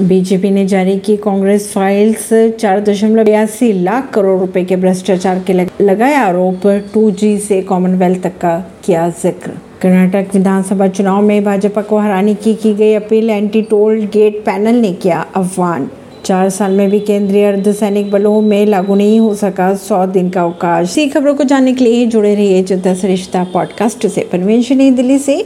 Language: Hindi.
बीजेपी ने जारी की कांग्रेस फाइल्स, चार दशमलव बयासी लाख करोड़ रुपए के भ्रष्टाचार के लगाए आरोप 2G से कॉमनवेल्थ तक का किया ज़िक्र। कर्नाटक विधानसभा चुनाव में भाजपा को हराने की की गई appeal anti toll gate panel ने किया आह्वान। चार साल में भी केंद्रीय अर्धसैनिक बलों में लागू नहीं हो सका सौ दिन का अवकाश। इसी खबरों को जानने के लिए जुड़े रहिए है दस पॉडकास्ट से। परमेश नई दिल्ली से।